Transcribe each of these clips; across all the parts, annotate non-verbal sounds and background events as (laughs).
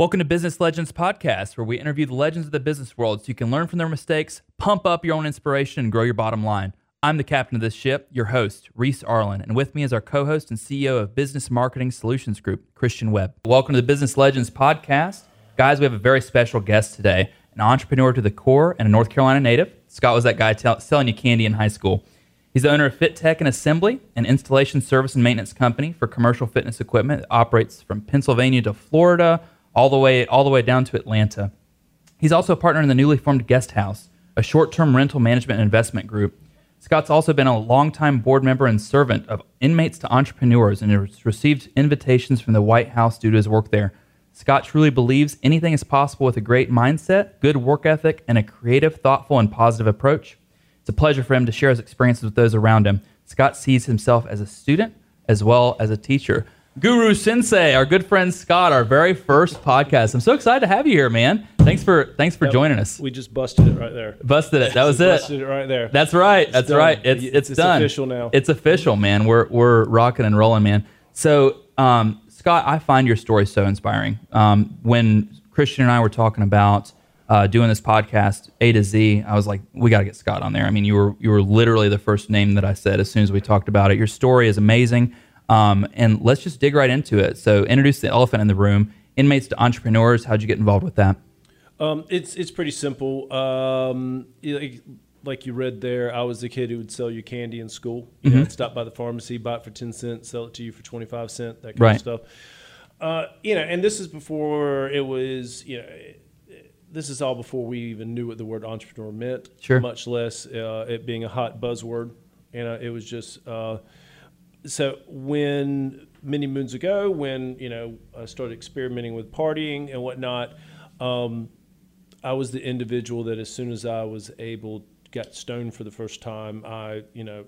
Welcome to Business Legends Podcast, where we interview the legends of the business world so you can learn from their mistakes, pump up your own inspiration, and grow your bottom line. I'm the captain of this ship, your host, Reese Arlen, and with me is our co host and CEO of Business Marketing Solutions Group, Christian Webb. Welcome to the Business Legends Podcast. Guys, we have a very special guest today, an entrepreneur to the core and a North Carolina native. Scott was that guy selling you candy in high school. He's the owner of Fit Tech and Assembly, an installation service and maintenance company for commercial fitness equipment that operates from Pennsylvania to Florida, all the way all the way down to Atlanta. He's also a partner in the newly formed Guest House, a short-term rental management investment group. Scott's also been a longtime board member and servant of inmates to entrepreneurs and has received invitations from the White House due to his work there. Scott truly believes anything is possible with a great mindset, good work ethic, and a creative, thoughtful, and positive approach. It's a pleasure for him to share his experiences with those around him. Scott sees himself as a student as well as a teacher. Guru Sensei, our good friend Scott, our very first podcast. I'm so excited to have you here, man. Thanks for thanks for Yep. joining us. We just busted it right there. Busted it. That was (laughs) it. Busted it right there. That's right. That's done. right. It's It's- it's, it's done. official now. It's official, man. We're we're rocking and rolling, man. So, um, Scott, I find your story so inspiring. Um, when Christian and I were talking about uh, doing this podcast A to Z, I was like, we got to get Scott on there. I mean, you were you were literally the first name that I said as soon as we talked about it. Your story is amazing, um, and let's just dig right into it. So, introduce the elephant in the room. Inmates to entrepreneurs. How'd you get involved with that? Um, it's it's pretty simple. Um, like, like you read there, I was the kid who would sell you candy in school. You Mm-hmm. know, stop by the pharmacy, buy it for ten cents, sell it to you for twenty five cent, that kind Right. of stuff. Uh, you know, and this is before it was. You know, this is all before we even knew what the word entrepreneur meant. Sure. Much less uh, it being a hot buzzword. You know, it was just. Uh, so when many moons ago, when you know I started experimenting with partying and whatnot, um, I was the individual that as soon as I was able, got stoned for the first time, I you know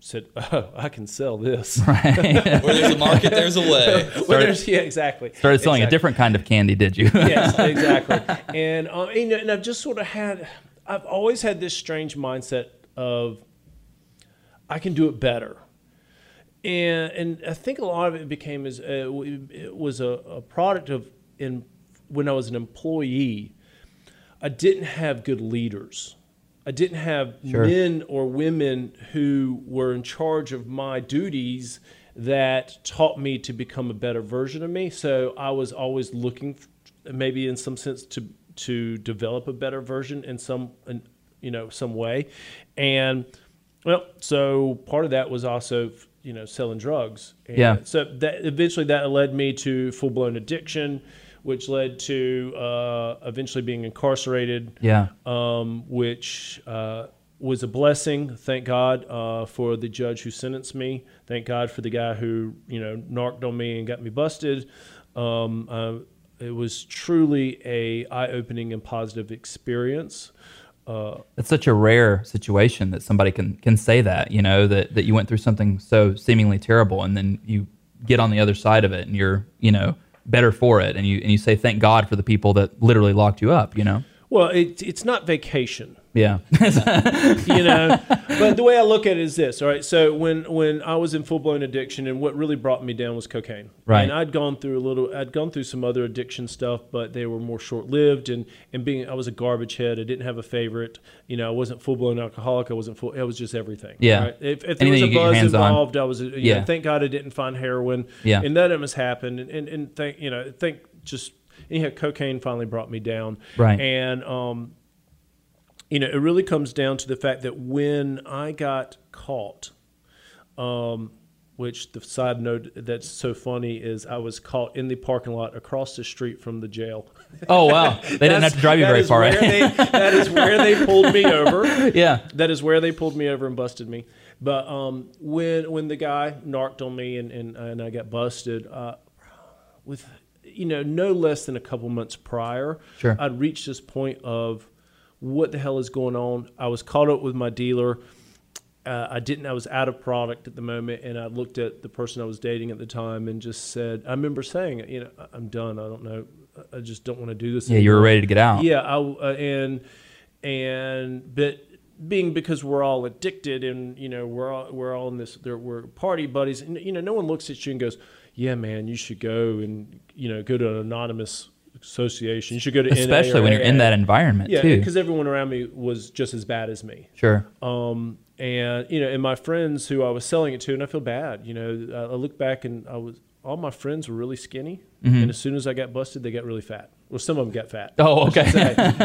said, (laughs) "Oh, I can sell this." (laughs) Right. (laughs) Where there's a market, there's a way. Well, there's- yeah, exactly. Started selling a different kind of candy, did you? yes, exactly. And, uh, you know, and I've just sort of had, I've always had this strange mindset of, I can do it better. And, and I think a lot of it became as uh, it was a, a product of in when I was an employee, I didn't have good leaders. I didn't have Sure. men or women who were in charge of my duties that taught me to become a better version of me. So I was always looking, f- maybe in some sense, to to develop a better version in some, in, you know, some way. And well, so part of that was also, you know, selling drugs. And Yeah. So that eventually that led me to full blown addiction, which led to uh, eventually being incarcerated Yeah. um, which uh, was a blessing. Thank God uh, for the judge who sentenced me. Thank God for the guy who you know narked on me and got me busted. Um, uh, it was truly a eye-opening and positive experience. Uh, It's such a rare situation that somebody can can say that, you know, that, that you went through something so seemingly terrible and then you get on the other side of it and you're, you know, better for it and you and you say thank God for the people that literally locked you up, you know? well, it, it's not vacation. Yeah. (laughs) you know. but the way I look at it is this, all right. So when when I was in full blown addiction, and what really brought me down was cocaine. Right. And I'd gone through a little. I'd gone through some other addiction stuff, but they were more short lived. And and being, I was a garbage head. I didn't have a favorite. You know, I wasn't full blown alcoholic. I wasn't full. It was just everything. Yeah. Right? If, if there was a buzz hands on. involved, I was. You Yeah. Know, thank God I didn't find heroin. Yeah. And none of them happened. And and, and thank you know thank just anyhow cocaine finally brought me down. Right. And um you know, it really comes down to the fact that when I got caught, um, which the side note that's so funny is I was caught in the parking lot across the street from the jail. Oh wow. They (laughs) didn't have to drive you very far. right? they- that is where they pulled me over. (laughs) yeah. That is where they pulled me over and busted me. But um, when when the guy narked on me and, and, and I got busted, uh, with you know no less than a couple months prior, Sure. I'd reached this point of what the hell is going on. I was caught up with my dealer. Uh, I didn't. I was out of product at the moment, and I looked at the person I was dating at the time and just said, "I remember saying, you know, I'm done. I don't know. I just don't want to do this." Yeah, you were ready to get out. Yeah, I, uh, and and but being because we're all addicted and you know we're all we're all in this there we're party buddies and you know no one looks at you and goes yeah man you should go and you know go to an anonymous Association. You should go to Especially when you're in that environment Yeah, because everyone around me was just as bad as me. Sure. Um, and you know, and my friends who I was selling it to, and I feel bad. You know, I, I look back and I was all my friends were really skinny, Mm-hmm. and as soon as I got busted, they got really fat. Well, some of them got fat. Oh, okay.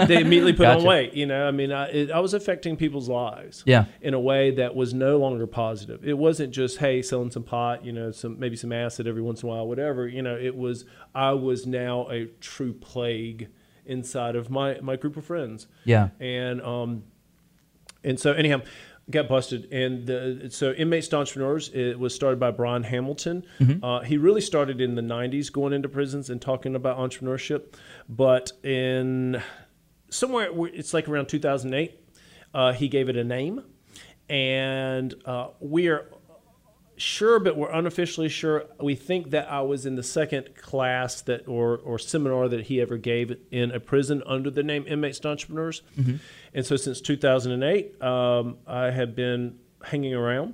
they immediately put on (laughs) weight. You know, I mean, I, it, I was affecting people's lives. Yeah. In a way that was no longer positive. It wasn't just hey, selling some pot, you know, some maybe some acid every once in a while, whatever. You know, it was I was now a true plague inside of my my group of friends Yeah. and um, and so anyhow, got busted. And the, so inmates to entrepreneurs it was started by Brian Hamilton. Uh, he really started in the '90s, going into prisons and talking about entrepreneurship. But in somewhere it's like around 2008, uh, he gave it a name, and uh, we are sure, but we're unofficially sure. We think that I was in the second class that or or seminar that he ever gave in a prison under the name Inmates to Entrepreneurs. And so since 2008, um, I have been hanging around.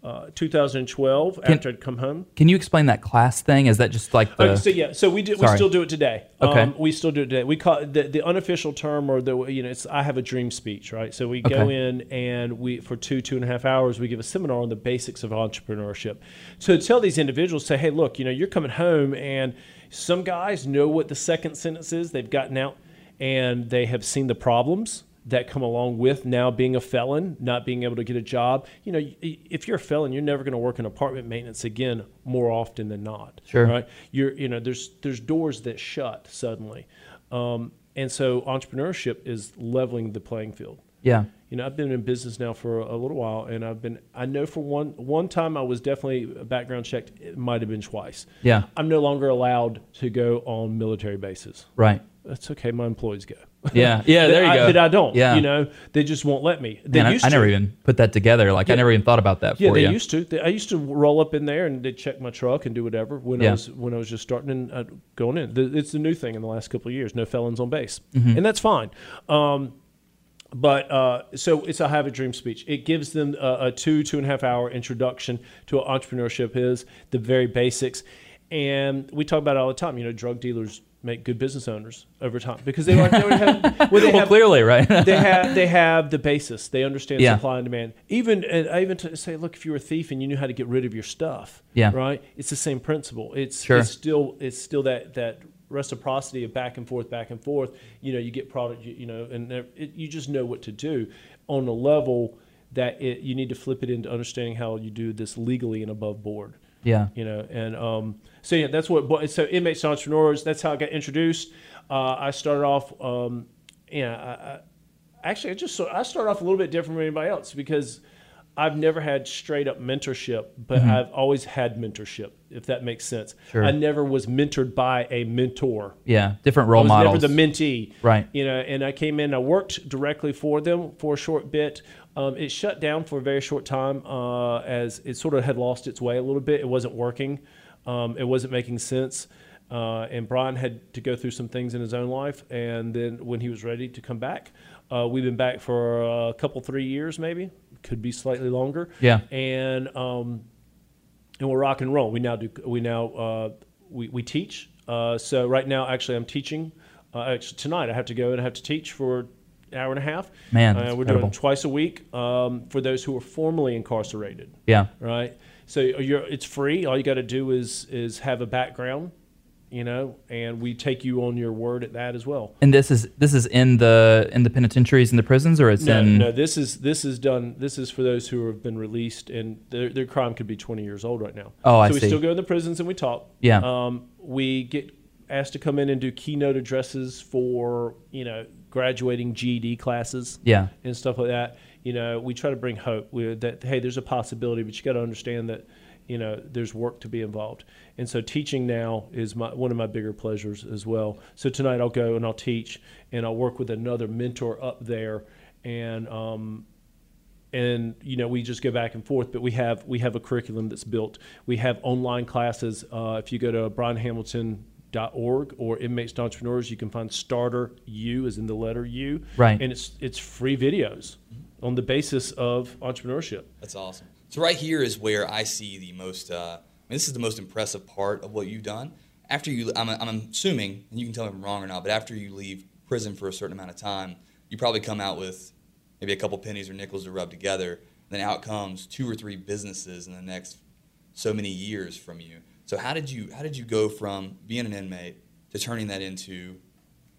Uh, 2012, after I'd come home. Can you explain that class thing? Is that just like the Okay, so yeah, so we do. We still do it today. Okay. Um, we still do it today. We call it the, the unofficial term, or the you know, it's I have a dream speech, right? So we go in and we for two two and a half hours we give a seminar on the basics of entrepreneurship. So to tell these individuals, say, hey, look, you know, you're coming home, and some guys know what the second sentence is. They've gotten out and they have seen the problems that come along with now being a felon, not being able to get a job. You know, if you're a felon, you're never going to work in apartment maintenance again more often than not. Sure. Right? You're, you know, there's there's doors that shut suddenly, um, and so entrepreneurship is leveling the playing field. yeah You know, I've been in business now for a little while, and I've been. I know for one one time I was definitely background checked. It might have been twice. yeah I'm no longer allowed to go on military bases. right That's okay. My employees go. (laughs) yeah yeah there you I, go But I don't. yeah You know, they just won't let me. They Man, I, used I to. never even put that together like I never even thought about that Yeah, for they you used to. They, I used to roll up in there and they'd check my truck and do whatever when Yeah. I was when I was just starting and uh, going in. The, it's the new thing in the last couple of years. No felons on base, Mm-hmm. and that's fine. Um, but uh, so it's a have a dream speech. It gives them a, a two two and a half hour introduction to what entrepreneurship is, the very basics, and we talk about it all the time. You know, drug dealers make good business owners over time because they already, they already have. (laughs) Well, they well have clearly right (laughs) they have they have the basis. They understand Yeah. supply and demand. Even and I even to say, look, if you were a thief and you knew how to get rid of your stuff, Yeah. right? It's the same principle. It's Sure. it's still it's still that that reciprocity of back and forth, back and forth. You know, you get product, you, you know, and it, you just know what to do on a level that it, you need to flip it into understanding how you do this legally and above board yeah. You know and um, so yeah that's what so inmates entrepreneurs that's how i got introduced. Uh, i started off um, yeah I, I, actually i just so i started off a little bit different from anybody else because i've never had straight up mentorship but i've always had mentorship if that makes sense Sure. i never was mentored by a mentor yeah different role I was models never the mentee. Right. You know, and I came in, I worked directly for them for a short bit. Um, it shut down for a very short time uh, as it sort of had lost its way a little bit. It wasn't working, um, it wasn't making sense. Uh, and Brian had to go through some things in his own life. And then when he was ready to come back, uh, we've been back for a couple, three years maybe, could be slightly longer. Yeah. And, um, and we're rock and roll. We now do. We now uh, we we teach. Uh, so right now, actually, I'm teaching. Uh, actually, tonight I have to go and I have to teach for an hour and a half. Man, uh, we're incredible. doing twice a week um, for those who are formerly incarcerated. yeah Right. So you're it's free. All you got to do is is have a background, you know, and we take you on your word at that as well. and this is this is in the in the penitentiaries and the prisons or it's No, in no, this is this is done. This is for those who have been released, and their, their crime could be 20 years old right now. Oh, I so we see. still go in the prisons and we talk. Yeah. Um, we get asked to come in and do keynote addresses for you know graduating GED classes yeah and stuff like that. You know, we try to bring hope. We, that hey, there's a possibility, but you got to understand that you know there's work to be involved. And so teaching now is my one of my bigger pleasures as well. So tonight I'll go and I'll teach and I'll work with another mentor up there and um, and you know we just go back and forth but we have we have a curriculum that's built we have online classes uh, if you go to brianhamilton.org or inmates to entrepreneurs you can find starter u as in the letter u Right. and it's it's free videos on the basis of entrepreneurship That's awesome. So right here is where I see the most. Uh, I mean, this is the most impressive part of what you've done. after you, I'm, I'm assuming, and you can tell me if I'm wrong or not, but after you leave prison for a certain amount of time, you probably come out with maybe a couple pennies or nickels to rub together. Then out comes two or three businesses in the next so many years from you. So how did you how did you go from being an inmate to turning that into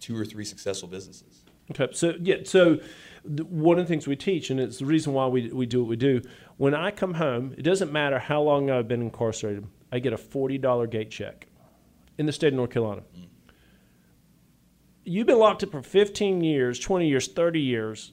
two or three successful businesses? Okay, so yeah, so one of the things we teach, and it's the reason why we, we do what we do. When I come home, it doesn't matter how long I've been incarcerated. I get a forty dollar gate check in the state of North Carolina. You've been locked up for fifteen years, twenty years, thirty years,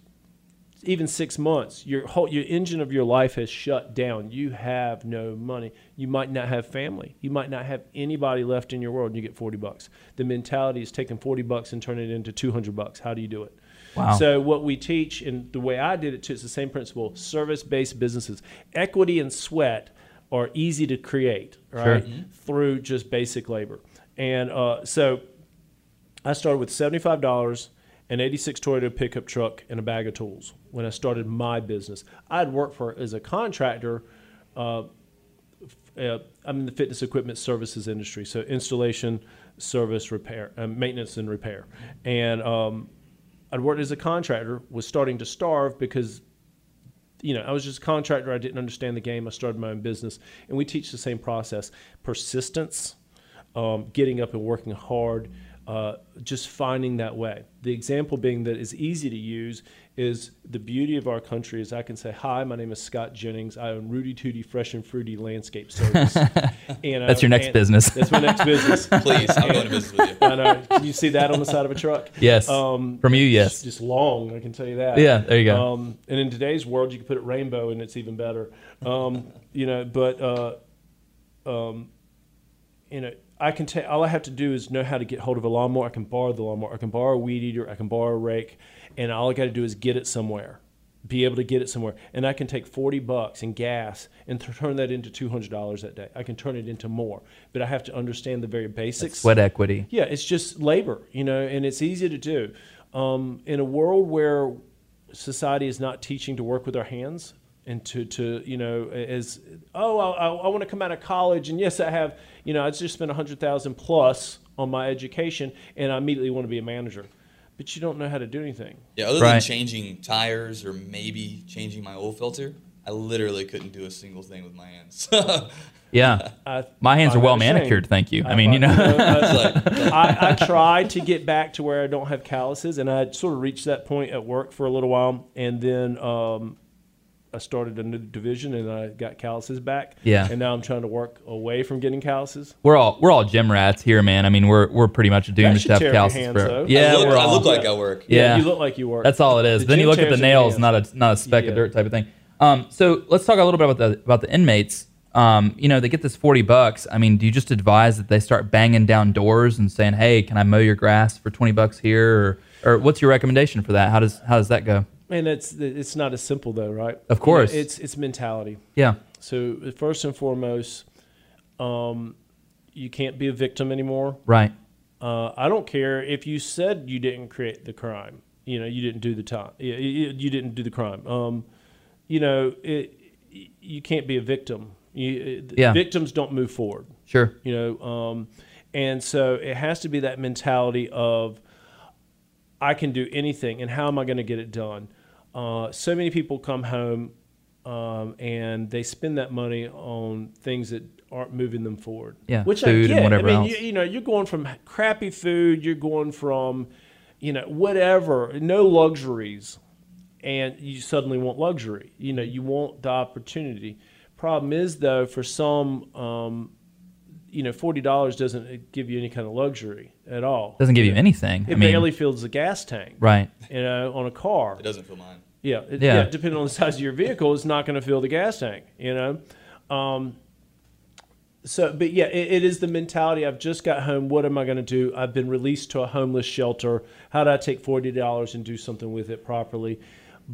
even six months. Your whole your engine of your life has shut down. You have no money. You might not have family. You might not have anybody left in your world. And you get forty bucks. The mentality is taking forty bucks and turning it into two hundred bucks. How do you do it? Wow. So what we teach, and the way I did it too, it's the same principle: service-based businesses, equity and sweat are easy to create, right? Through just basic labor, and uh, so I started with seventy-five dollars, an '86 Toyota pickup truck, and a bag of tools when I started my business. I'd worked for as a contractor. Uh, uh, I'm in the fitness equipment services industry, so installation, service, repair, uh, maintenance, and repair. And um, I'd worked as a contractor, was starting to starve because, you know, I was just a contractor. I didn't understand the game. I started my own business, and we teach the same process: persistence, um, getting up and working hard, uh, just finding that way. The example being that is easy to use is the beauty of our country is I can say, "Hi, my name is Scott Jennings. I own Rudy Tooty Fresh and Fruity Landscape Service." (laughs) and, uh, That's your next and- business. (laughs) That's my next business. (laughs) Please, I'm going to business with you. I know. You see that on the side of a truck? Yes. Um, From you, it's yes. Just long, I can tell you that. Yeah, there you go. Um, and in today's world, you can put it rainbow, and it's even better. Um, you know, but uh, um, you know, I can tell. All I have to do is know how to get hold of a lawnmower. I can borrow the lawnmower. I can borrow a weed eater. I can borrow a rake, and all I got to do is get it somewhere. Be able to get it somewhere, and I can take forty bucks in gas and th- turn that into two hundred dollars that day. I can turn it into more, but I have to understand the very basics. Sweat equity. Yeah, it's just labor, you know, and it's easy to do. Um, in a world where society is not teaching to work with our hands and to, to you know, as, oh, I, I want to come out of college, and yes, I have, you know, I just spent a 100000 plus on my education, and I immediately want to be a manager. But you don't know how to do anything. Yeah, other than Right. changing tires or maybe changing my oil filter, I literally couldn't do a single thing with my hands. (laughs) Yeah. I My hands are well that shame. manicured, thank you. I, mean, you know. I- It's like, (laughs) (laughs) I, I tried to get back to where I don't have calluses, and I sort of reached that point at work for a little while, and then um, I started a new division, and I got calluses back. Yeah. and now I'm trying to work away from getting calluses. We're all we're all gym rats here, man. I mean, we're we're pretty much doomed That should to have tear your calluses hands, for though. Yeah, I look, we're I look like I work. Yeah. you look like you work. That's all it is. The then you look at the nails, not a not a speck Yeah. of dirt type of thing. Um, so let's talk a little bit about the about the inmates. Um, you know, they get this forty bucks. I mean, do you just advise that they start banging down doors and saying, "Hey, can I mow your grass for twenty bucks here?" Or, or what's your recommendation for that? How does how does that go? And it's it's not as simple though, right? Of course. You know, it's it's mentality. Yeah, So first and foremost, um, you can't be a victim anymore. right. Uh, I don't care if you said you didn't create the crime. You know, you didn't do the time. You didn't do the crime. Um, you know, it, you can't be a victim. You, Yeah. Victims don't move forward. Sure. You know, um, and so it has to be that mentality of I can do anything, and how am I going to get it done? Uh, so many people come home um, and they spend that money on things that aren't moving them forward. Yeah, which food I and whatever I mean, else. You, you know, you're going from crappy food, you're going from, you know, whatever, no luxuries, and you suddenly want luxury. You know, you want the opportunity. Problem is, though, for some, um, you know, forty dollars doesn't give you any kind of luxury at all. Doesn't give you anything. It I mean, barely fills the gas tank, right. you know, on a car. It doesn't feel mine. Yeah, it, Yeah. yeah. Depending on the size of your vehicle, it's not going to fill the gas tank. You know. Um, so, but yeah, it, it is the mentality. I've just got home. What am I going to do? I've been released to a homeless shelter. How do I take forty dollars and do something with it properly?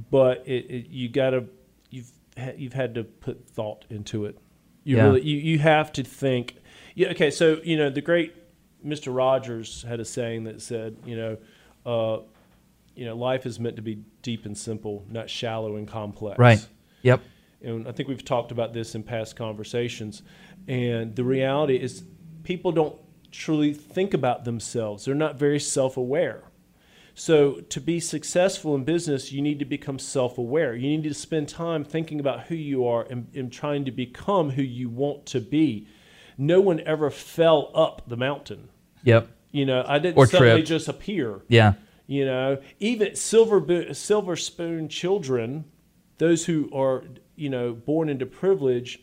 But it, it, you got to you've ha- you've had to put thought into it. You Yeah. really you, you have to think. Yeah. Okay. So you know the great Mr. Rogers had a saying that said, you know, uh, you know, life is meant to be deep and simple, not shallow and complex. Right. Yep. And I think we've talked about this in past conversations. And the reality is, people don't truly think about themselves. They're not very self aware. So, to be successful in business, you need to become self aware. You need to spend time thinking about who you are and, and, trying to become who you want to be. No one ever fell up the mountain. Yep. You know, I didn't Or suddenly just appear. Yeah. You know, even silver silver spoon children, those who are you know born into privilege,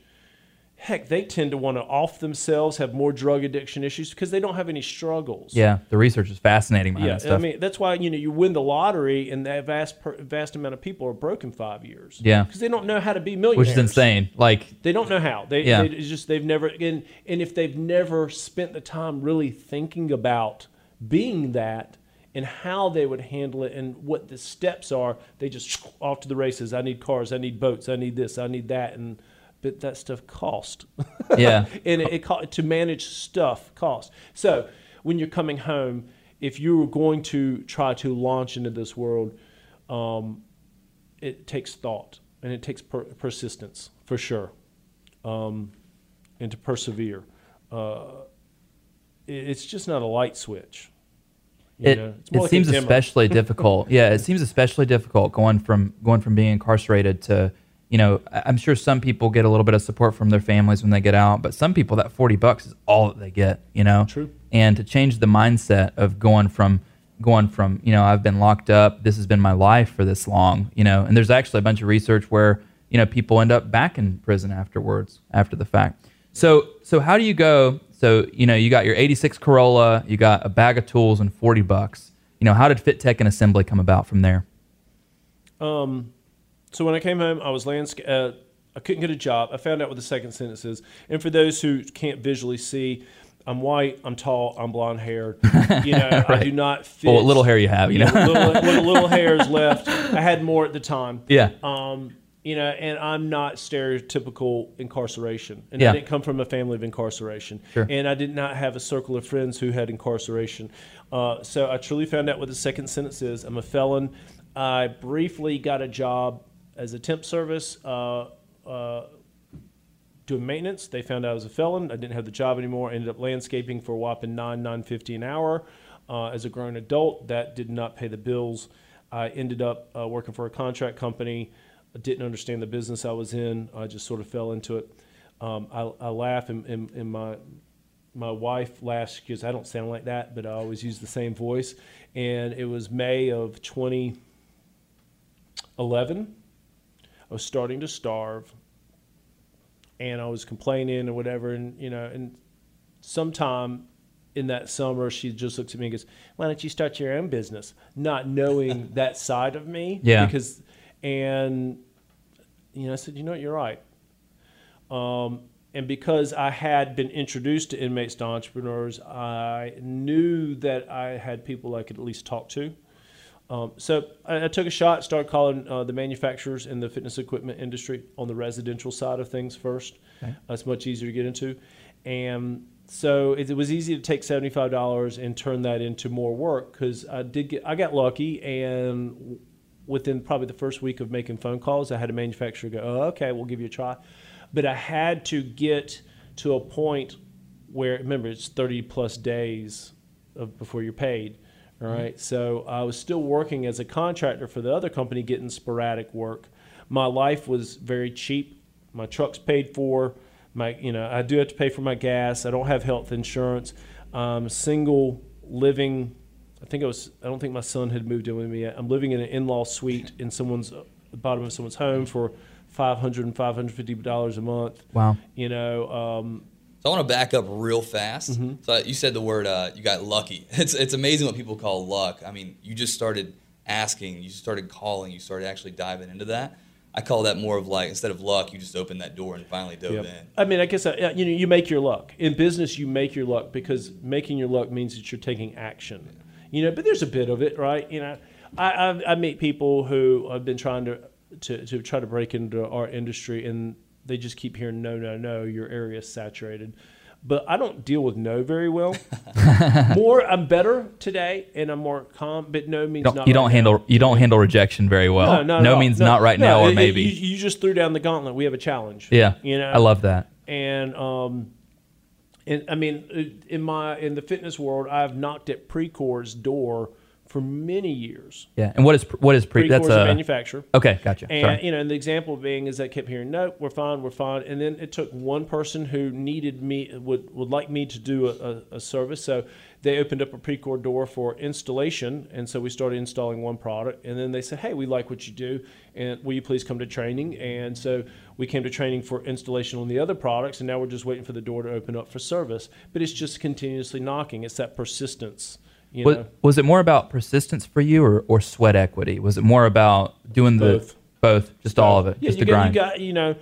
heck, they tend to want to off themselves, have more drug addiction issues because they don't have any struggles. Yeah. The research is fascinating Yeah. I mean that's why you know you win the lottery and that vast vast amount of people are broke in five years. Yeah. because they don't know how to be millionaires. which is insane. Like, They don't know how. They, Yeah. they it's just they've never and and if they've never spent the time really thinking about being that and how they would handle it and what the steps are, they just (sniffs) off to the races. I need cars. I need boats. I need this. I need that. And but that stuff cost. yeah. (laughs) and it, it co- to manage stuff cost. So when you're coming home, if you were going to try to launch into this world, um, it takes thought and it takes per- persistence for sure, um, and to persevere. Uh, it, it's just not a light switch. It, know? It like seems especially (laughs) difficult. Yeah, it seems especially difficult going from going from being incarcerated to you know I'm sure some people get a little bit of support from their families when they get out, but some people that 40 bucks is all that they get. You know, True. And to change the mindset of going from going from you know I've been locked up, this has been my life for this long. You know, and there's actually a bunch of research where you know people end up back in prison afterwards after the fact. So so how do you go? So you know you got your '86 Corolla, you got a bag of tools and 40 bucks. You know how did Fit Tech and Assembly come about from there? Um, so when I came home, I was landscape. Uh, I couldn't get a job. I found out what the second sentence is. And for those who can't visually see, I'm white, I'm tall, I'm blonde haired. You know, (laughs) I do not fit. Well, what little hair you have, you know. little, what little (laughs) hairs left. I had more at the time. Yeah. Um, you know, and I'm not stereotypical incarceration, and Yeah. I didn't come from a family of incarceration, Sure. and I did not have a circle of friends who had incarceration. Uh, so I truly found out what the second sentence is. I'm a felon. I briefly got a job as a temp service. Uh, uh, doing maintenance. They found out I was a felon. I didn't have the job anymore. I ended up landscaping for a whopping nine nine fifty an hour. Uh, as a grown adult, that did not pay the bills. I ended up uh, working for a contract company. I didn't understand the business I was in. I just sort of fell into it. Um, I, I laugh, and, and, and my my wife laughs because I don't sound like that, but I always use the same voice. And it was May of 2011. I was starting to starve and I was complaining or whatever, and you know, and sometime in that summer, she just looks at me and goes, "Why don't you start your own business?" Not knowing (laughs) that side of me, Yeah. Because, and you know, I said, "You know what? You're right." Um, and because I had been introduced to inmates to entrepreneurs, I knew that I had people I could at least talk to. Um, so I, I took a shot, started calling uh, the manufacturers in the fitness equipment industry on the residential side of things first. Okay. That's much easier to get into. And so it, it was easy to take seventy-five dollars and turn that into more work because I did get I got lucky and within probably the first week of making phone calls, I had a manufacturer go, "Oh, okay, we'll give you a try," but I had to get to a point where remember it's thirty plus days of before you're paid. All right, so I was still working as a contractor for the other company, getting sporadic work. My life was very cheap. My truck's paid for. My, you know, I do have to pay for my gas. I don't have health insurance. Um, single living. I think I was. I don't think my son had moved in with me yet. I'm living in an in-law suite in someone's the bottom of someone's home for 500 and 550 dollars a month. Wow. You know, um, So I want to back up real fast. Mm-hmm. So you said the word uh, you got lucky. (laughs) It's it's amazing what people call luck. I mean, you just started asking, you started calling, you started actually diving into that. I call that more of like instead of luck, you just opened that door and finally dove Yep. in. I mean, I guess uh, you know you make your luck in business. You make your luck because making your luck means that you're taking action. You know, but there's a bit of it, right? You know, I I, I meet people who have been trying to, to to try to break into our industry, and they just keep hearing no, no, no. Your area is saturated. But I don't deal with no very well. (laughs) more, I'm better today, and I'm more calm. But no means You don't, not. you right don't now. handle you don't handle rejection very well. No, at all. means No, not right no, now or it- maybe. You, you just threw down the gauntlet. We have a challenge. yeah. you know. I love that. and um, And I mean, uh, in my in the fitness world, I've knocked at Precor's door for many years. Yeah. And what is what is pre? Precor's That's a a manufacturer. okay. Gotcha. And Sorry. you know, and the example being is that kept hearing, "No, we're fine, we're fine." And then it took one person who needed me would would like me to do a, a, a service, so they opened up a Precor door for installation, and so we started installing one product. And then they said, "Hey, we like what you do, and will you please come to training?" And so we came to training for installation on the other products, and now we're just waiting for the door to open up for service. But it's just continuously knocking. It's that persistence, you Was, know. was it more about persistence for you or, or sweat equity? Was it more about doing the Both. both, just all of it, Yeah, just you the got, grind? you got, you know,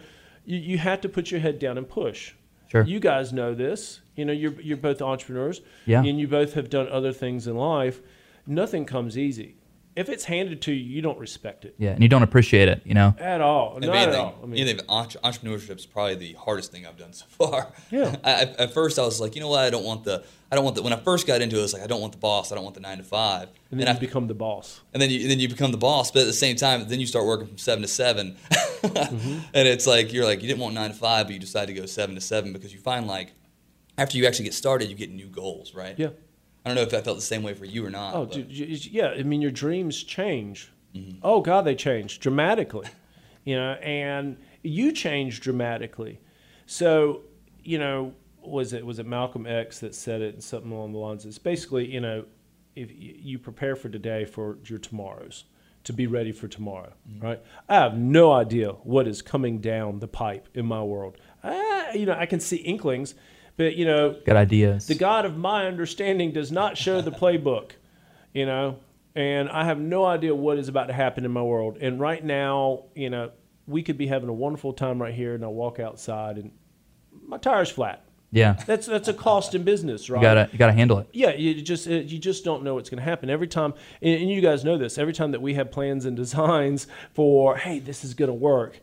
you, you have to put your head down and push. Sure. You guys know this. You know, you're you're both entrepreneurs. Yeah. And you both have done other things in life. Nothing comes easy. If it's handed to you, you don't respect it yeah, and you don't appreciate it, you know. at all. If Not at all. I mean, anything, entrepreneurship is probably the hardest thing I've done so far. Yeah. (laughs) I, I- at first, I was like, you know what? I don't want the. I don't want the. When I first got into it, it was like I don't want the boss. I don't want the nine to five. and then I you become the boss. and then you and then you become the boss. But at the same time, then you start working from seven to 7 (laughs) Mm-hmm. and it's like you're like you didn't want nine to five, but you decide to go seven to seven because you find like after you actually get started, you get new goals, right? Yeah. I don't know if that felt the same way for you or not. Oh, dude, yeah. I mean, your dreams change. Mm-hmm. Oh God, they change dramatically. (laughs) You know, and you change dramatically. So, you know, was it was it Malcolm X that said it? and Something along the lines. It's basically, you know, if you prepare for today for your tomorrows to be ready for tomorrow, Mm-hmm. right? I have no idea what is coming down the pipe in my world. I, you know, I can see inklings, but you know, Got ideas. the God of my understanding does not show the playbook, you know, and I have no idea what is about to happen in my world. And right now, you know, we could be having a wonderful time right here, and I walk outside and my tire's flat. yeah. That's that's a cost in business, right? You gotta you gotta handle it. Yeah, you just uh, you just don't know what's going to happen every time, and, you guys know this. Every time that we have plans and designs for, hey, this is going to work,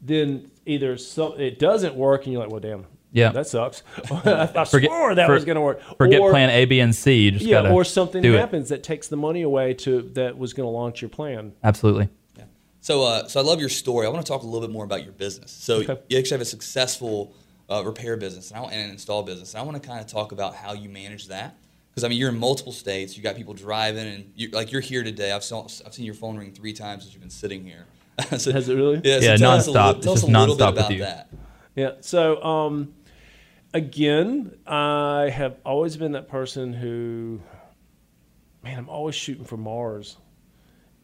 then either some, it doesn't work, and you're like, well, damn, Yeah. that sucks. (laughs) I, I Forget- swore that for- was going to work. Forget Or- plan A, B, and C. You just yeah, or something do it. happens that takes the money away to that was going to launch your plan. Absolutely. Yeah. So, uh, so I love your story. I want to talk a little bit more about your business. So, Okay. you actually have a successful uh, repair business and, I, and an install business. And I want to kind of talk about how you manage that. Because I mean, you're in multiple states. You got people driving, and you, like you're here today. I've saw, I've seen your phone ring three times since you've been sitting here. (laughs) so, Has it really? Yeah, so Yeah, tell us a nonstop. little, It's tell us just a little bit nonstop with about you. that. Yeah. So, um, again, I have always been that person who, man, I'm always shooting for Mars.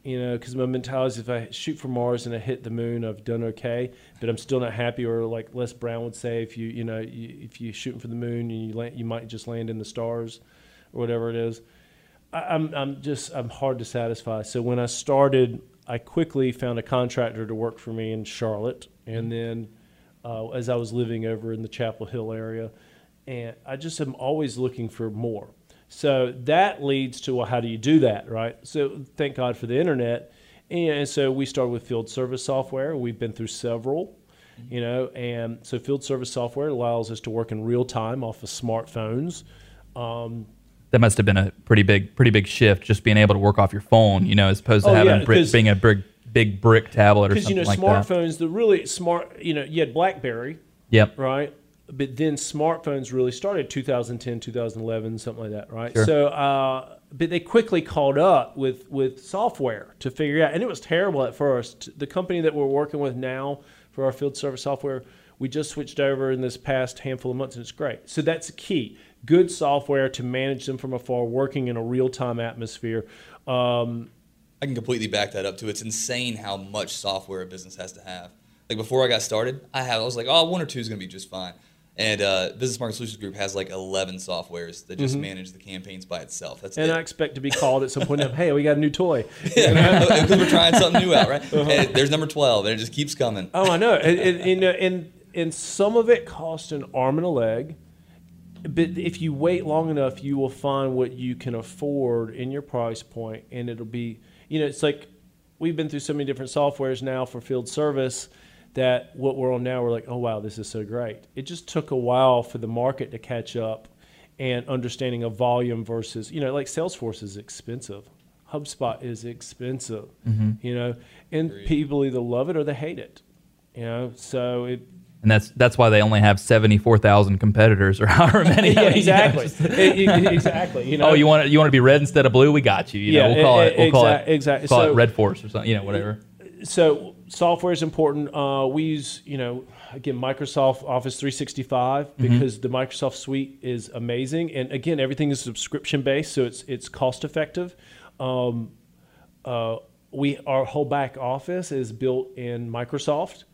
You know, because my mentality is if I shoot for Mars and I hit the moon, I've done okay, but I'm still not happy. Or like Les Brown would say, if you, you know, you, if you're shooting for the moon and you land, you might just land in the stars, or whatever it is. I, I'm, I'm just, I'm hard to satisfy. So when I started, I quickly found a contractor to work for me in Charlotte, and then uh, as I was living over in the Chapel Hill area, and I just am always looking for more. So that leads to well, how do you do that, right? So thank God for the internet, and so we started with field service software. We've been through several, you know, and so field service software allows us to work in real time off of smartphones. Um, That must have been a pretty big pretty big shift, just being able to work off your phone, you know, as opposed to Oh, having yeah, being a big big brick tablet or something. because you know like that. smartphones, the really smart, you know, you had BlackBerry, Yep. right? But then smartphones really started 2010, 2011, something like that, right? Sure. So, uh, but they quickly caught up with with software to figure out, and it was terrible at first. The company that we're working with now for our field service software, we just switched over in this past handful of months, and it's great. So that's key. Good software to manage them from afar, working in a real time atmosphere. Um, I can completely back that up too. It's insane how much software a business has to have. Like before I got started, I had I was like, oh, one or two is gonna be just fine. And uh, Business Market Solutions Group has like 11 softwares that just manage the campaigns by itself. That's Mm-hmm. and it. I expect to be called at some point of, (laughs) hey, we got a new toy. (laughs) yeah, because we're trying something new out, right? Uh-huh. And there's number 12, and it just keeps coming. Oh, I know. And, and, and, and some of it costs an arm and a leg. But if you wait long enough, you will find what you can afford in your price point, and it'll be, you know, it's like we've been through so many different softwares now for field service that what we're on now, we're like, oh wow, this is so great. It just took a while for the market to catch up and understanding of volume versus, you know, like Salesforce is expensive. HubSpot is expensive, mm-hmm. you know, and Agreed. people either love it or they hate it, you know. So it, and that's that's why they only have seventy four thousand competitors or (laughs) however many. yeah, I mean, (laughs) you know, exactly, just- exactly. You know, oh, you want it, you want to be red instead of blue? We got you. You know, Yeah, we'll call e- it we'll call it exactly. call So- it Red Force or something. You know, whatever. so software is important. Uh, we use, you know, again, Microsoft Office 365 Mm-hmm. because the Microsoft suite is amazing, and again, everything is subscription based, so it's it's cost effective. Um, uh, we our whole back office is built in Microsoft.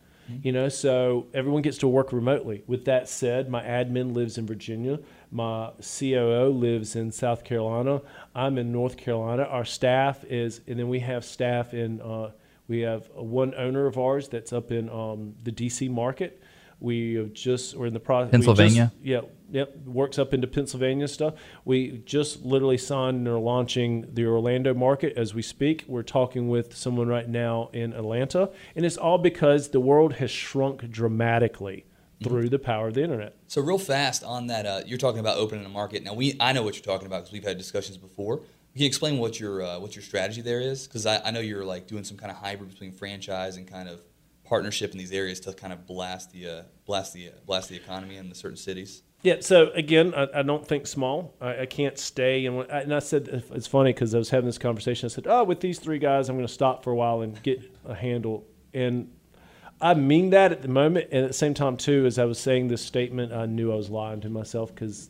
You know, so everyone gets to work remotely. With that said, my admin lives in Virginia. My COO lives in South Carolina. I'm in North Carolina. Our staff is, and then we have staff in. Uh, we have one owner of ours that's up in um, the DC market. We have just we're in the process. Pennsylvania? Yeah, yep. Works up into Pennsylvania stuff. We just literally signed and are launching the Orlando market as we speak. We're talking with someone right now in Atlanta, and it's all because the world has shrunk dramatically through the power of the internet. So real fast on that, uh, you're talking about opening a market. Now we, I know what you're talking about because we've had discussions before. Can you explain what your uh, what your strategy there is? Because I, I know you're like doing some kind of hybrid between franchise and kind of partnership in these areas to kind of blast the uh, blast the blast the economy in the certain cities. Yeah. So again, I, I don't think small. I, I can't stay. And, when, and I said it's funny because I was having this conversation. I said, "Oh, with these three guys, I'm going to stop for a while and get a handle." And I mean that at the moment, and at the same time too, as I was saying this statement, I knew I was lying to myself because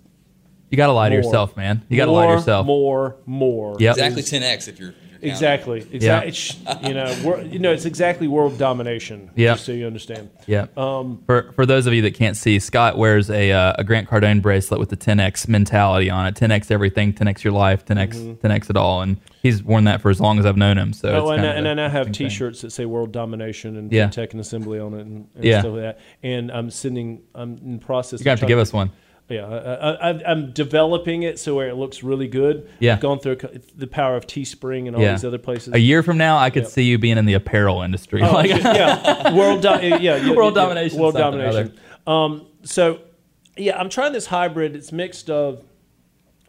You got to lie to yourself, man. You got to lie to yourself. More, more. Yep. Exactly 10x if you're, if you're counting. Exactly. Exactly. It's, you know, we're, you know, it's exactly world domination. Yeah. Just so you understand. Yeah. Um, For for those of you that can't see, Scott wears a uh, a Grant Cardone bracelet with the 10x mentality on it. 10x everything, 10x your life, 10x 10x it all, and he's worn that for as long as I've known him. So Mm-hmm. Oh, it's and, I, of and a I now have. T-shirts that say "World Domination" and Yeah. Tech and Assembly on it, and, and Yeah. stuff like that. And I'm sending. I'm in process. You're gonna have to give us one. Yeah, I, I, I'm developing it so where it looks really good. Yeah. I've gone through the power of Teespring and all Yeah. these other places. A year from now, I could Yep. see you being in the apparel industry. Oh, (laughs) like, yeah, (laughs) world, do- yeah, yeah, World domination, world domination. Um, so, yeah, I'm trying this hybrid. It's mixed of.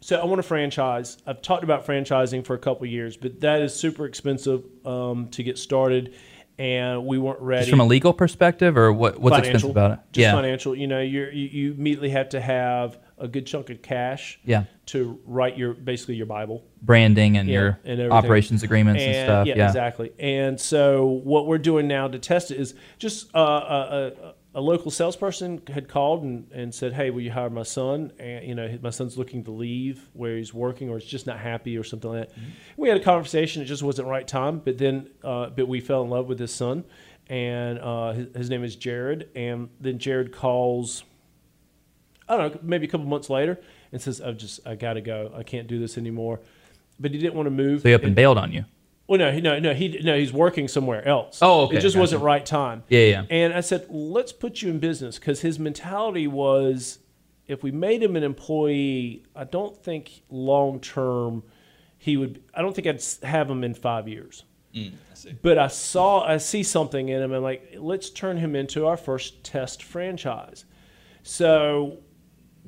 So I want a franchise. I've talked about franchising for a couple of years, but that is super expensive um, to get started, and we weren't ready. just from a legal perspective, or what? What's expensive about it? Just yeah, financial. You know, you're, you you immediately have to have a good chunk of cash. Yeah. To write your basically your Bible. branding and Yeah, your and everything. operations agreements and, stuff. Yeah, Yeah, exactly. And so what we're doing now to test it is just uh, a, a, local salesperson had called and, and said, "Hey, will you hire my son? And you know, my son's looking to leave where he's working, or he's just not happy, or something like that." Mm-hmm. We had a conversation. It just wasn't right time. But then, uh, but we fell in love with his son, and uh, his, his name is Jared. And then Jared calls. I don't know, maybe a couple months later, and says, "I've just, I got to go. I can't do this anymore." But he didn't want to move. so he up and bailed on you. Well, no, no, no, he, no, he's working somewhere else. Oh, okay, It just gotcha. wasn't right time. Yeah, yeah. And I said, let's put you in business because his mentality was, if we made him an employee, I don't think long term he would. I don't think I'd have him in five years. Mm, I see. But I saw, I see something in him, and like, let's turn him into our first test franchise. So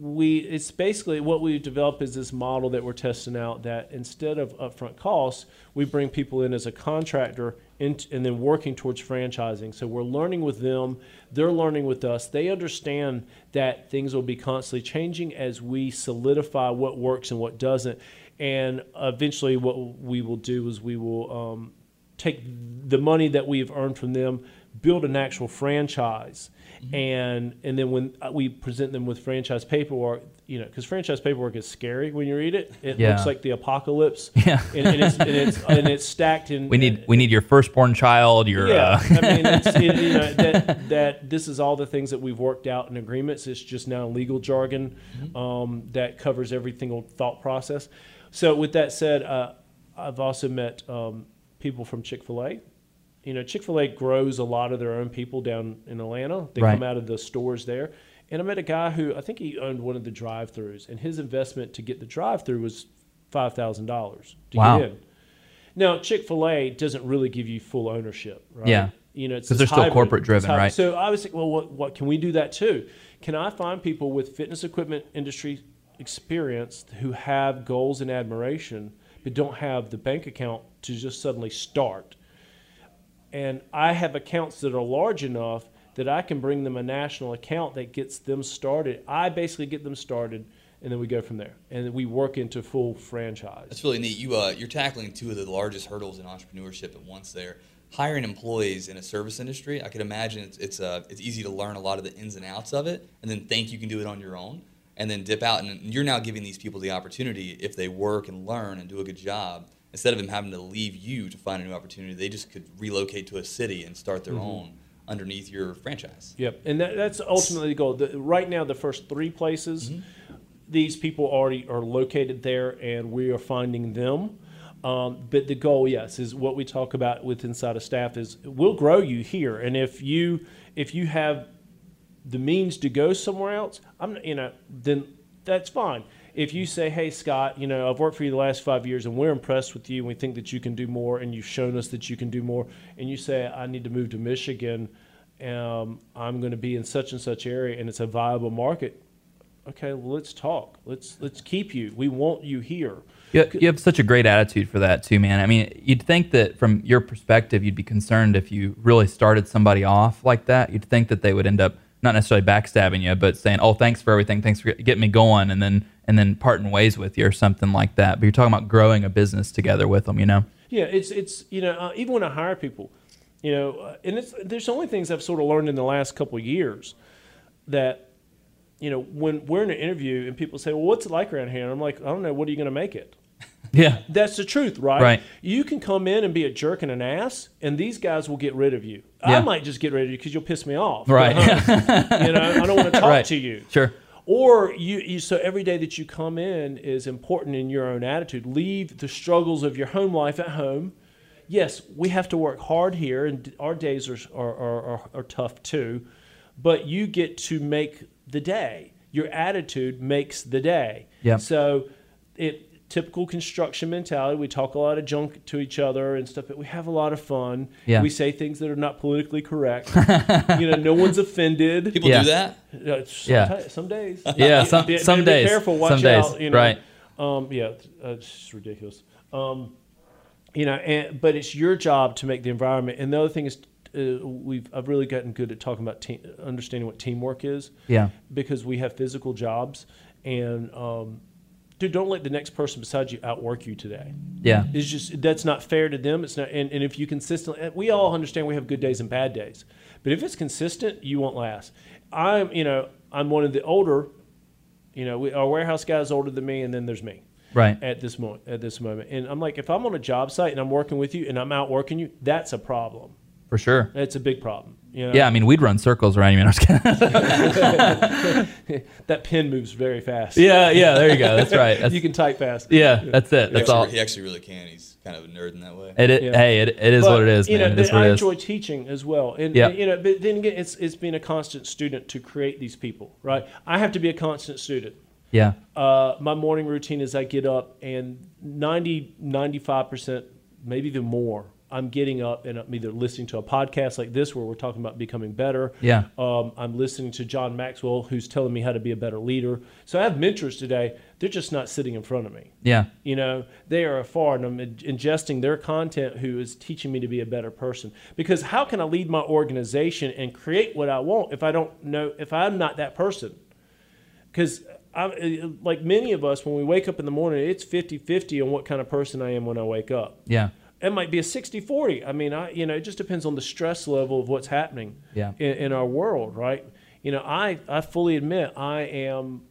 we it's basically what we've developed is this model that we're testing out that instead of upfront costs we bring people in as a contractor in, and then working towards franchising. So we're learning with them. They're learning with us. They understand that things will be constantly changing as we solidify what works and what doesn't. And eventually what we will do is we will um, take the money that we've earned from them, build an actual franchise, and and then when uh, we present them with franchise paperwork, you know, because franchise paperwork is scary when you read it. It Yeah. looks like the apocalypse. (laughs) Yeah. and, and, it's, and it's and it's stacked in. We need we need your firstborn child. Your Yeah, uh, I mean, it's, it, you know, (laughs) that, that this is all the things that we've worked out in agreements. It's just now legal jargon um, that covers every single thought process. So, with that said, uh, I've also met um, people from Chick Fil A. You know, Chick Fil A grows a lot of their own people down in Atlanta. They Right. come out of the stores there. And I met a guy who I think he owned one of the drive-throughs, and his investment to get the drive-through was five thousand dollars to Wow. get in. Now, Chick Fil A doesn't really give you full ownership, right? Yeah. you know, it's 'Cause this they're still corporate driven, hybrid. right? So I was thinking, well, what, what can we do that too? Can I find people with fitness equipment industry experience who have goals and admiration, but don't have the bank account to just suddenly start? And I have accounts that are large enough that I can bring them a national account that gets them started. I basically get them started, and then we go from there, and we work into full franchise. That's really neat. You uh, you're tackling two of the largest hurdles in entrepreneurship at once. There, hiring employees in a service industry. I could imagine it's it's uh, it's easy to learn a lot of the ins and outs of it, and then think you can do it on your own, and then dip out. And you're now giving these people the opportunity, if they work and learn and do a good job, instead of them having to leave you to find a new opportunity, they just could relocate to a city and start their own underneath your franchise. Yep, and that, that's ultimately the goal. The, right now, the first three places, these people already are located there, and we are finding them. Um, but the goal, yes, is what we talk about with inside of staff is we'll grow you here, and if you if you have the means to go somewhere else, I'm you know then that's fine. If you say, "Hey Scott, you know I've worked for you the last five years, and we're impressed with you, and we think that you can do more, and you've shown us that you can do more," and you say, "I need to move to Michigan, um, I'm going to be in such and such area, and it's a viable market," okay, well, let's talk. Let's let's keep you. We want you here. You, you have such a great attitude for that too, man. I mean, you'd think that from your perspective, you'd be concerned if you really started somebody off like that. You'd think that they would end up not necessarily backstabbing you, but saying, "Oh, thanks for everything. Thanks for getting me going," and then and then parting ways with you or something like that. But you're talking about growing a business together with them, you know? Yeah, it's it's you know uh, even when I hire people, you know, uh, and it's there's only things I've sort of learned in the last couple of years that you know when we're in an interview and people say, "Well, what's it like around here?" and I'm like, "I don't know. What are you going to make it?" Yeah. That's the truth, right? Right. You can come in and be a jerk and an ass, and these guys will get rid of you. I might just get rid of you because you'll piss me off. Right. (laughs) you know, I don't want to (laughs) talk Right. to you. Sure. Or you, you, so every day that you come in is important in your own attitude. Leave the struggles of your home life at home. Yes, we have to work hard here, and our days are, are, are, are, are tough too. But you get to make the day. Your attitude makes the day. Yeah. So, it typical construction mentality. We talk a lot of junk to each other and stuff, but we have a lot of fun. Yeah. We say things that are not politically correct. (laughs) you know, no one's offended. People Yeah. do that. Uh, some, Yeah. ti- some days. (laughs) Yeah, some- Be- some be days. Careful, watch Some days, out. You know? right. Um, yeah, uh, it's just ridiculous. Um, you know, and, but it's your job to make the environment. And the other thing is, uh, we've I've really gotten good at talking about team, understanding what teamwork is. Yeah. Because we have physical jobs, and um, dude, don't let the next person beside you outwork you today. Yeah. It's just that's not fair to them. It's not, and, and if you consistently, we all understand we have good days and bad days, but if it's consistent, you won't last. I'm, you know, I'm one of the older, you know, we, our warehouse guy is older than me, and then there's me Right. at this moment. At this moment, and I'm like, if I'm on a job site and I'm working with you and I'm outworking you, that's a problem. For sure. That's a big problem. You know? Yeah, I mean, we'd run circles around you. man. I was (laughs) that pen moves very fast. yeah, yeah. There you go. That's right. That's, (laughs) you can type fast. yeah, that's it. He That's actually, all. he actually really can. He's kind of a nerd in that way. It, it, Yeah. Hey, it, it is But, what it is, you man. know, it is I it is. enjoy teaching as well, and, Yeah. and, you know, but then again, it's it's being a constant student to create these people, right? I have to be a constant student. Yeah. Uh, my morning routine is I get up and 90, 95%, maybe even more, I'm getting up and I'm either listening to a podcast like this where we're talking about becoming better. Yeah. Um, I'm listening to John Maxwell who's telling me how to be a better leader. So I have mentors today. They're just not sitting in front of me. Yeah. You know, they are afar, and I'm ingesting their content who is teaching me to be a better person. Because how can I lead my organization and create what I want if I don't know, if I'm not that person? Because I'm, like many of us, when we wake up in the morning, it's 50 50 on what kind of person I am when I wake up. Yeah. It might be a 60 40. I mean, I, you know, it just depends on the stress level of what's happening Yeah. in, in our world, right? You know, I, I fully admit I am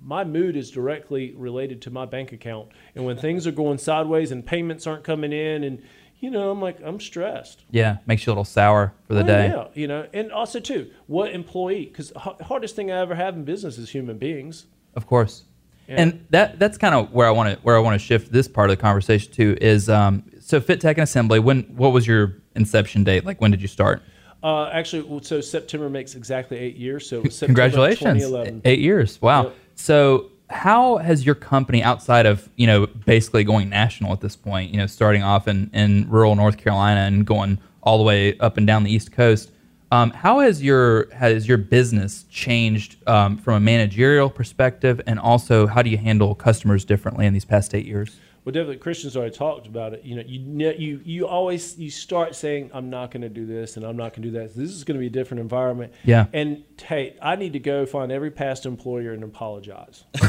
my mood is directly related to my bank account. And when things are going sideways and payments aren't coming in, and you know, I'm like, I'm stressed. Yeah. Makes you a little sour for the Oh, day. yeah, you know, and also too, what employee? Because the hardest thing I ever have in business is human beings. Of course. Yeah. And that that's kind of where I want to where I want to shift this part of the conversation to is um, so Fit Tech and Assembly. When what was your inception date? Like when did you start? Uh, actually, so September makes exactly eight years. So it was September Congratulations, 2011. eight years. Wow. Yep. So how has your company outside of you know basically going national at this point? You know, starting off in in rural North Carolina and going all the way up and down the East Coast. Um, how has your has your business changed um, from a managerial perspective, and also how do you handle customers differently in these past eight years? Well, definitely Christians already talked about it. You know, you you you always you start saying, "I'm not going to do this," and "I'm not going to do that." This is going to be a different environment. Yeah. And hey, I need to go find every past employer and apologize. (laughs)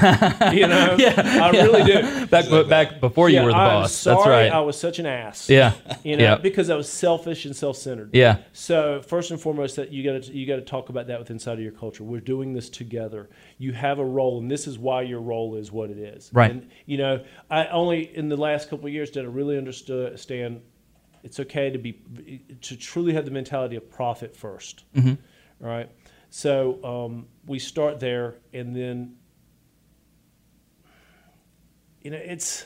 you know, Yeah, I yeah. really do. (laughs) back back before you were the I'm boss. Sorry, That's right. I was such an ass. yeah. You know, yeah. because I was selfish and self-centered. Yeah. So first and foremost, that you got to you got to talk about that with inside of your culture. We're doing this together. You have a role, and this is why your role is what it is. Right. And you know, I only in the last couple of years did I really understand. It's okay to be to truly have the mentality of profit 1st Mhm. All right. So um, we start there, and then you know it's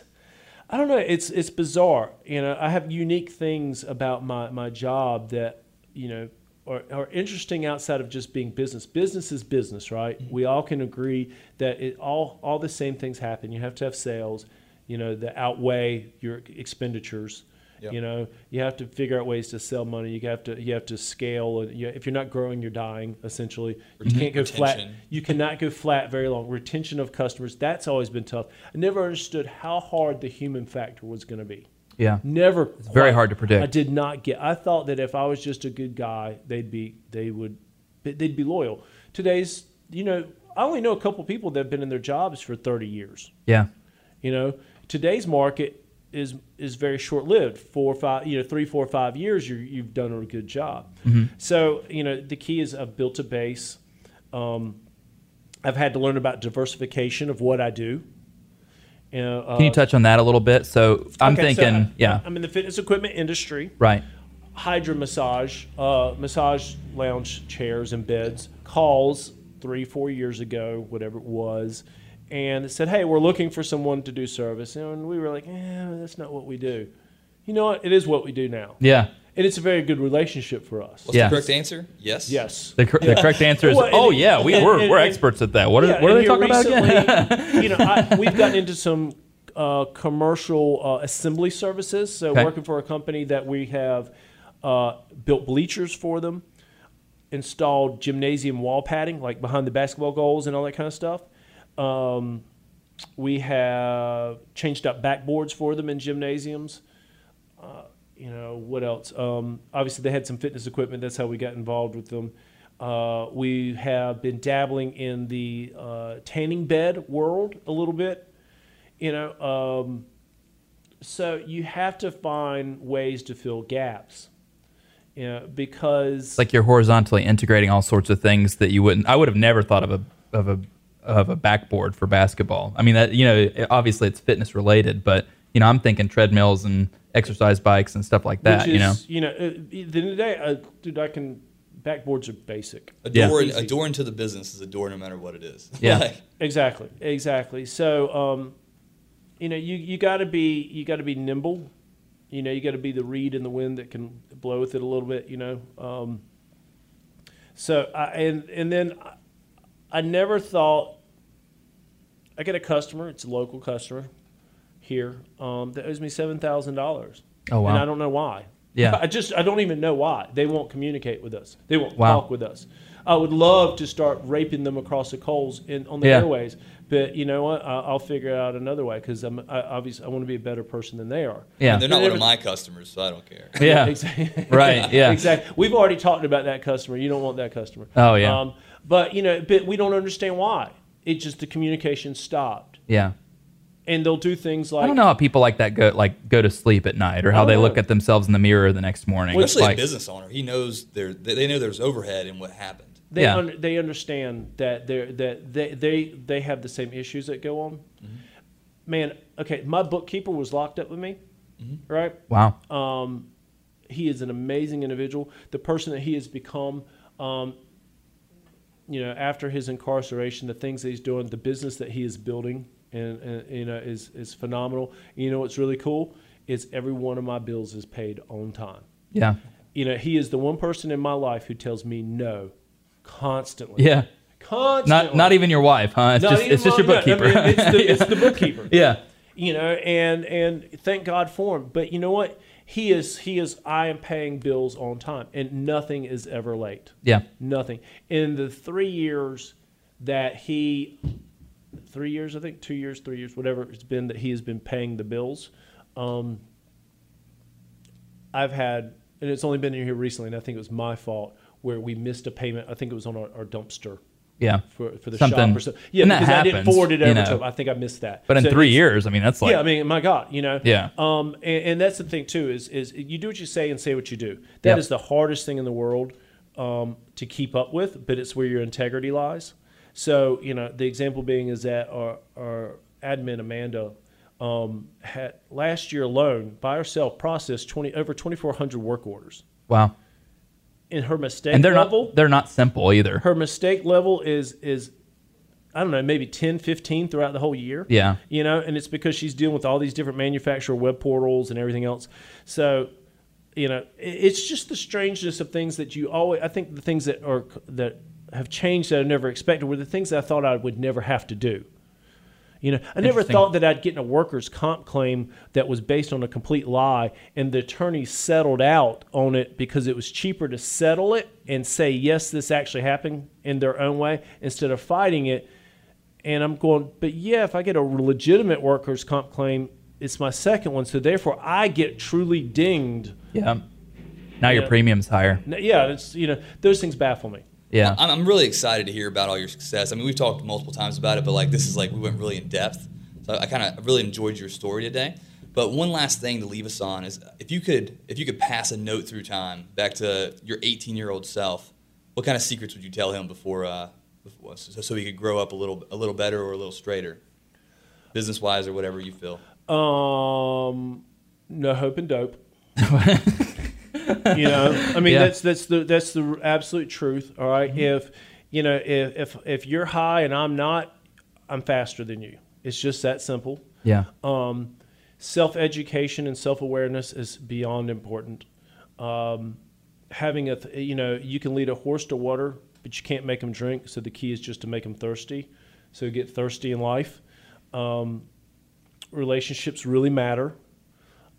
I don't know. It's it's bizarre. You know, I have unique things about my, my job that you know are, are interesting outside of just being business. Business is business, right? We all can agree that it all all the same things happen. You have to have sales, you know, that outweigh your expenditures. Yep. You know, you have to figure out ways to sell money. You have to you have to scale. You, if you're not growing, you're dying. Essentially, you can't go flat. You cannot go flat very long. Retention of customers, that's always been tough. I never understood how hard the human factor was going to be. Yeah. Never. It's very hard to predict. I did not get. I thought that if I was just a good guy, they'd be they would they'd be loyal. Today's, you know, I only know a couple people that have been in their jobs for 30 years. Yeah. You know, today's market is is very short lived. Four, five, you know, three, four, five years, you you've done a good job. So you know, the key is I've built a base. Um, I've had to learn about diversification of what I do. You know, uh, Can you touch on that a little bit? So I'm okay, so thinking, I- yeah, I'm in the fitness equipment industry. right. HydroMassage, uh, massage lounge chairs and beds. Calls three, four years ago, whatever it was, and said, "Hey, we're looking for someone to do service." And we were like, "Eh, that's not what we do." You know what? It is what we do now, Yeah. and it's a very good relationship for us. What's Yeah. the correct answer? Yes. Yes. The, cor- the correct answer is, Well, and- oh yeah, we and- we're, and- we're and- experts at that. What are, Yeah, what are they here talking about again? you know, I, (laughs) we've gotten into some uh, commercial uh, assembly services. So Okay. working for a company that we have uh, built bleachers for them, installed gymnasium wall padding, like behind the basketball goals and all that kind of stuff. Um, we have changed up backboards for them in gymnasiums. Uh, you know what else? Um, obviously, they had some fitness equipment. That's how we got involved with them. Uh, we have been dabbling in the uh, tanning bed world a little bit. You know, um, so you have to find ways to fill gaps. You know, because like you're horizontally integrating all sorts of things that you wouldn't. I would have never thought of a of a of a backboard for basketball. I mean, that you know, obviously it's fitness related, but you know, I'm thinking treadmills and exercise bikes and stuff like that. which is, you know, you know, uh, the end of the day, uh, dude, I can. Backboards are basic. A Yeah. door, a door into the business is a door no matter what it is. (laughs) Yeah. Like, Exactly, exactly. So, um, you know, you, you got to be you got to be nimble. You know, you got to be the reed in the wind that can blow with it a little bit. You know, um, so I, and and then I, I never thought I get a customer. It's a local customer here um, that owes me seven thousand dollars. Oh, wow. And I don't know why. Yeah. (laughs) I just I don't even know why they won't communicate with us. They won't Wow. talk with us. I would love to start raping them across the coals in on the Yeah. airways, but you know what? I, I'll figure out another way because I'm I, obviously I want to be a better person than they are. yeah, they're not They one of my customers, so I don't care. yeah, (laughs) exactly. Right, yeah. (laughs) exactly. We've already talked about that customer. You don't want that customer. Oh, yeah. Um, but you know, but we don't understand why. It just the communication stopped, yeah. and they'll do things like I don't know how people like that go like go to sleep at night or how they know. look at themselves in the mirror the next morning. Especially like, a business owner, he knows there. They they know there's overhead and what happened. they Yeah. un- they understand that they that they, they they have the same issues that go on. Man, okay, my bookkeeper was locked up with me, right? wow, Um, he is an amazing individual. The person that he has become, um, you know, after his incarceration, the things that he's doing, the business that he is building, and, and you know, is is phenomenal. You know, what's really cool is every one of my bills is paid on time. yeah, You know, he is the one person in my life who tells me no constantly. yeah. constantly. Not not even your wife, huh? It's Not just it's just your no, I bookkeeper. mean, it's, the, it's the (laughs) bookkeeper yeah, you know and and thank god for him but you know what he is he is i am paying bills on time and nothing is ever late yeah, nothing in the three years that he three years, I think, two years, three years, whatever it's been that he has been paying the bills. Um, I've had, and it's only been in here recently, and I think it was my fault where we missed a payment. I think it was on our, our dumpster Yeah. for, for the Something- shop or so. Yeah, and because I didn't happens, forward it you over know. to him. I think I missed that. But in So three years, I mean, that's like yeah, I mean, my God, you know. Yeah. Um, and, and that's the thing too is is you do what you say and say what you do. That is Yep. the hardest thing in the world um, to keep up with, but it's where your integrity lies. So you know, the example being is that our our admin Amanda um, had last year alone by herself processed twenty over twenty four hundred work orders. wow. In her mistake And they're level, not they're not simple either. her mistake level is is I don't know, maybe 10, 15 throughout the whole year. Yeah. You know, and it's because she's dealing with all these different manufacturer web portals and everything else. So, you know, it's just the strangeness of things that you always I think the things that are that have changed that I never expected were the things that I thought I would never have to do. You know, I never thought that I'd get in a workers' comp claim that was based on a complete lie, and the attorney settled out on it because it was cheaper to settle it and say yes, this actually happened in their own way instead of fighting it. And I'm going, but yeah, if I get a legitimate workers' comp claim, it's my second one, so therefore I get truly dinged. Yeah. Now your premium's higher. Yeah, it's you know those things baffle me. Yeah. I'm, I'm really excited to hear about all your success. I mean, we've talked multiple times about it, but like this is like we went really in depth. So I kind of really enjoyed your story today. But one last thing to leave us on is if you could if you could pass a note through time back to your 18 year old self, what kind of secrets would you tell him before, uh, before so, so he could grow up a little a little better or a little straighter, business wise or whatever you feel. Um, no hope and dope. (laughs) (laughs) you know, I mean Yeah. that's that's the that's the absolute truth. All right? if you know if if if you're high and I'm not, I'm faster than you. It's just that simple. yeah. Um, self education and self awareness is beyond important. Um, having a, th- you know, you can lead a horse to water, but you can't make him drink. So the key is just to make him thirsty. So get thirsty in life. Um, relationships really matter.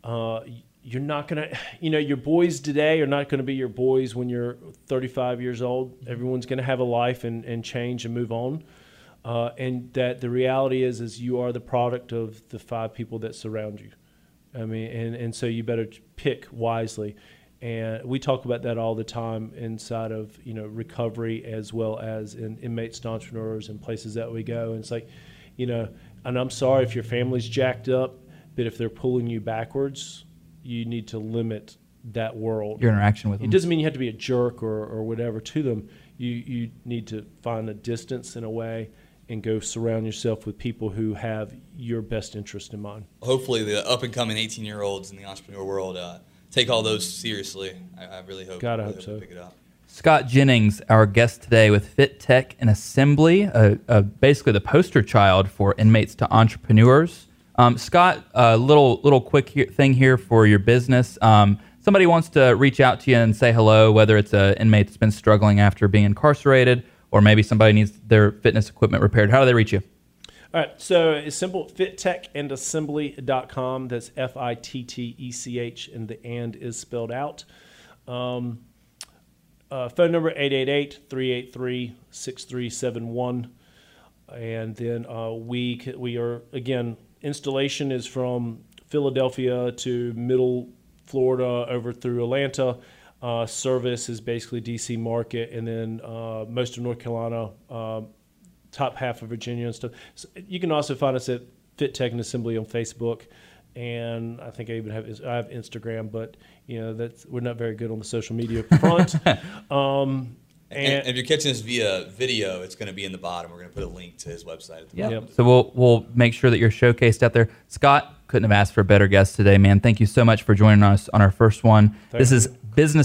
Uh, you're not gonna, you know, your boys today are not gonna be your boys when you're 35 years old. Everyone's gonna have a life and, and change and move on. Uh, and that the reality is, is you are the product of the five people that surround you. I mean, and, and so you better pick wisely. And we talk about that all the time inside of you know recovery as well as in inmates to entrepreneurs and places that we go. And it's like, you know, and I'm sorry if your family's jacked up, but if they're pulling you backwards, you need to limit that world. Your interaction with them. It doesn't mean you have to be a jerk or, or whatever to them. You you need to find a distance in a way and go surround yourself with people who have your best interest in mind. Hopefully, the up and coming 18 year olds in the entrepreneur world uh, take all those seriously. I, I really hope. God, I really hope so. Pick it up. Scott Jennings, our guest today with Fit Tech and Assembly, uh, uh, basically the poster child for inmates to entrepreneurs. Um, Scott, a little little quick here, thing here for your business. Um, somebody wants to reach out to you and say hello, whether it's an inmate that's been struggling after being incarcerated, or maybe somebody needs their fitness equipment repaired. How do they reach you? All right, so it's simple fittechandassembly.com. That's F I T T E C H, and the and is spelled out. Um, uh, phone number 888 383 6371. And then uh, we, we are, again, installation is from Philadelphia to middle Florida over through Atlanta. Uh, service is basically DC market, and then uh, most of North Carolina, um, top half of Virginia and stuff. So you can also find us at Fit Tech and Assembly on Facebook, and I think I even have I have Instagram, but you know that's we're not very good on the social media front. (laughs) um, And, and, if you're catching this via video, it's going to be in the bottom. We're going to put a link to his website at the Yeah. bottom. So we'll we'll make sure that you're showcased out there. Scott couldn't have asked for a better guest today, man. Thank you so much for joining us on our first one. this is business.